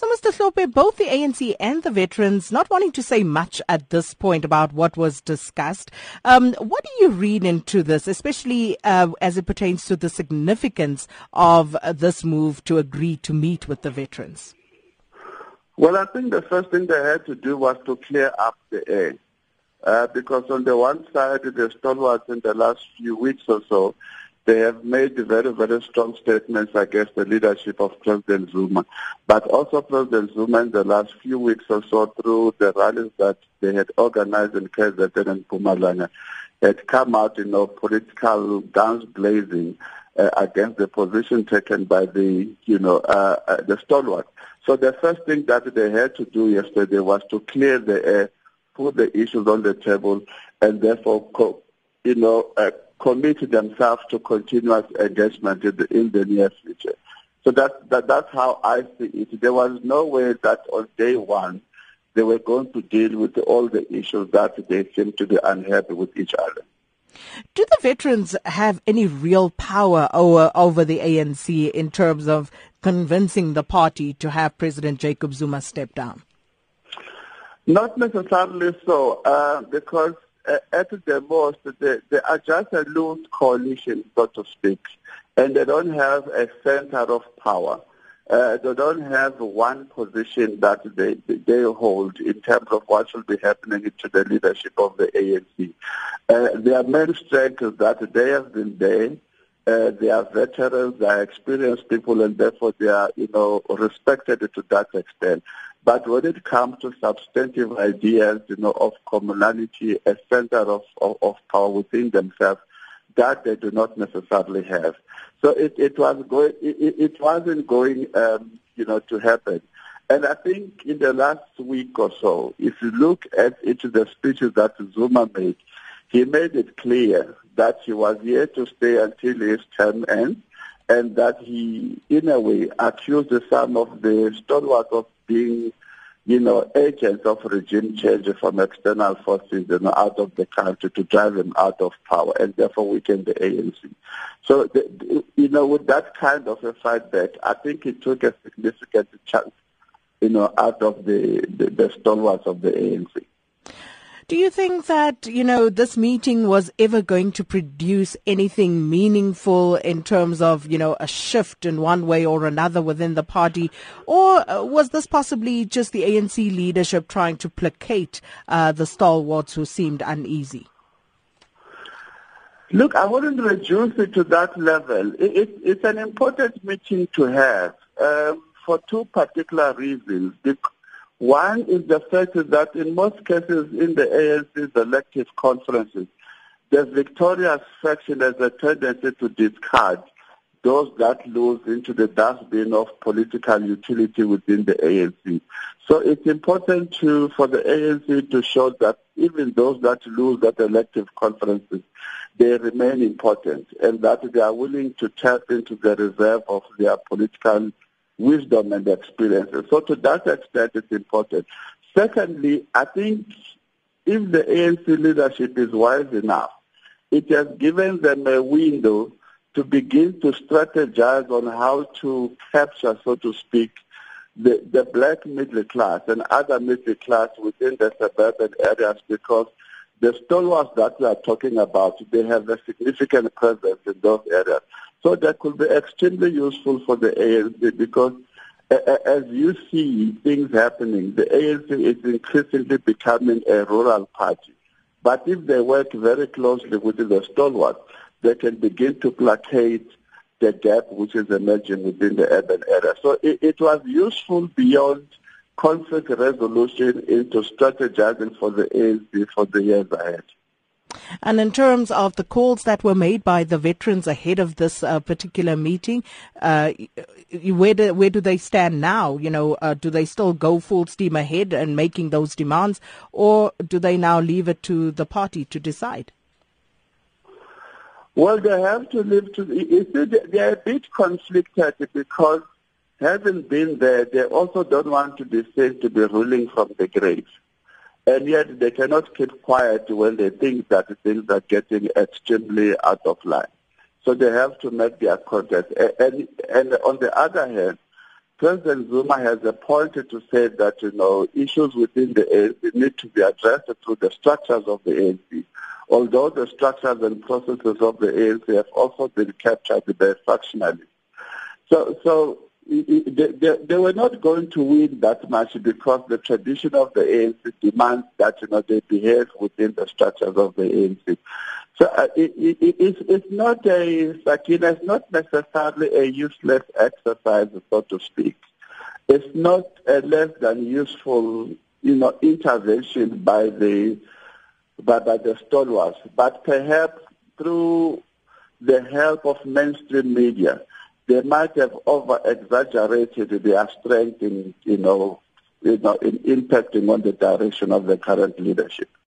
So, Mr. Hlophe, both the ANC and the veterans not wanting to say much at this point about what was discussed. Um, what do you read into this, especially uh, as it pertains to the significance of uh, this move to agree to meet with the veterans? Well, I think the first thing they had to do was to clear up the air. Uh, because on the one side, the stalwarts in the last few weeks or so they have made very, very strong statements against the leadership of President Zuma. But also President Zuma in the last few weeks or so through the rallies that they had organized in KZN and Mpumalanga had come out in a political guns blazing uh, against the position taken by the, you know, uh, uh, the stalwart. So the first thing that they had to do yesterday was to clear the air, put the issues on the table, and therefore, you know, uh, commit themselves to continuous engagement in the, in the near future. So that, that, that's how I see it. There was no way that on day one they were going to deal with all the issues that they seem to be unhappy with each other. Do the veterans have any real power over, over the ANC in terms of convincing the party to have President Jacob Zuma step down? Not necessarily so, uh, because uh, at the most, they, they are just a loose coalition, so to speak, and they don't have a center of power. Uh, they don't have one position that they, they hold in terms of what should be happening to the leadership of the ANC. Uh, their main strength is that they have been there. Uh, they are veterans, they are experienced people, and therefore they are, you know, respected to that extent. But when it comes to substantive ideas, you know, of commonality, a center of, of, of power within themselves, that they do not necessarily have. So it, it was going, it, it wasn't going, um, you know, to happen. And I think in the last week or so, if you look at each of the speeches that Zuma made, he made it clear that he was here to stay until his term ends and that he, in a way, accused some of the stalwarts of being, you know, agents of regime change from external forces you know, out of the country to drive them out of power and therefore weaken the ANC. So, the, you know, with that kind of a fight back, I think it took a significant chance, you know, out of the, the, the stalwarts of the ANC. Do you think that, you know, this meeting was ever going to produce anything meaningful in terms of, you know, a shift in one way or another within the party? Or uh, was this possibly just the ANC leadership trying to placate uh, the stalwarts who seemed uneasy? Look, I wouldn't reduce it to that level. It, it, it's an important meeting to have um, for two particular reasons. One is the fact that in most cases in the ANC's elective conferences, the victorious faction has a tendency to discard those that lose into the dustbin of political utility within the ANC. So it's important to, for the ANC to show that even those that lose at elective conferences, they remain important and that they are willing to tap into the reserve of their political wisdom and experiences. So to that extent, it's important. Secondly, I think if the ANC leadership is wise enough, it has given them a window to begin to strategize on how to capture, so to speak, the, the black middle class and other middle class within the suburban areas because the stalwarts that we are talking about, they have a significant presence in those areas. So that could be extremely useful for the ANC because as you see things happening, the ANC is increasingly becoming a rural party. But if they work very closely with the stalwarts, they can begin to placate the gap which is emerging within the urban area. So it, it was useful beyond conflict resolution into strategizing for the ANC for the years ahead. And in terms of the calls that were made by the veterans ahead of this uh, particular meeting, uh, where do where do they stand now? You know, uh, do they still go full steam ahead and making those demands, or do they now leave it to the party to decide? Well, they have to leave to. You see, they're a bit conflicted because having been there, they also don't want to be said to be ruling from the grave. And yet they cannot keep quiet when they think that things are getting extremely out of line. So they have to make their contest. And, and on the other hand, President Zuma has appointed to say that, you know, issues within the ANC need to be addressed through the structures of the ANC. Although the structures and processes of the ANC have also been captured by factionalists. So, so they, were not going to win that much because the tradition of the ANC demands that you know they behave within the structures of the ANC. So uh, it, it, it's, it's not a Sakina, it's not necessarily a useless exercise, so to speak. It's not a less than useful, you know, intervention by the by, by the stalwarts, but perhaps through the help of mainstream media they might have over-exaggerated their strength in, you know, you know, in impacting on the direction of the current leadership.